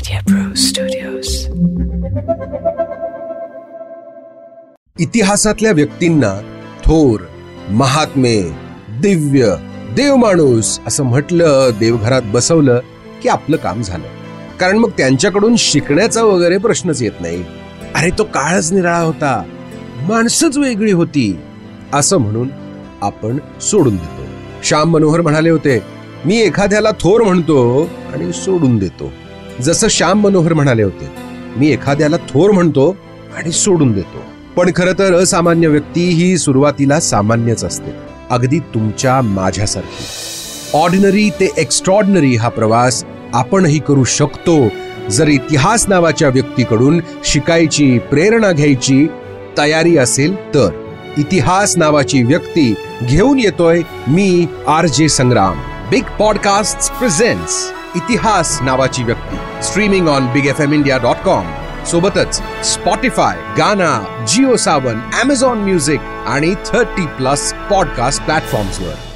Media Pro Studios. इतिहासातल्या व्यक्तींना थोर महात्मे दिव्य देव माणूस असं म्हटलं देवघरात बसवलं की आपलं काम झालं. कारण मग त्यांच्याकडून शिकण्याचा वगैरे प्रश्नच येत नाही. अरे तो काळच निराळा होता. माणसंच वेगळी होती. असं म्हणून आपण सोडून देतो. श्याम मनोहर म्हणाले होते मी एखाद्याला थोर म्हणतो आणि सोडून देतो. जसं श्याम मनोहर म्हणाले होते मी एखाद्याला थोर म्हणतो आणि सोडून देतो. पण खरं तर असामान्य व्यक्ती ही सुरुवातीला सामान्यच असते अगदी तुमच्या माझ्यासारखी. ऑर्डिनरी ते एक्स्ट्रॉर्डनरी हा प्रवास आपणही करू शकतो जर इतिहास नावाच्या व्यक्तीकडून शिकायची प्रेरणा घ्यायची तयारी असेल तर. इतिहास नावाची व्यक्ती घेऊन येतोय मी आर जे संग्राम. बिग पॉडकास्ट प्रेझेंट्स इतिहास नावाची व्यक्ती. Streaming on big F M India dot com सोबतच Spotify Gaana Jio Saavn Amazon music आणि थर्टी प्लस पॉडकास्ट प्लॅटफॉर्म्सवर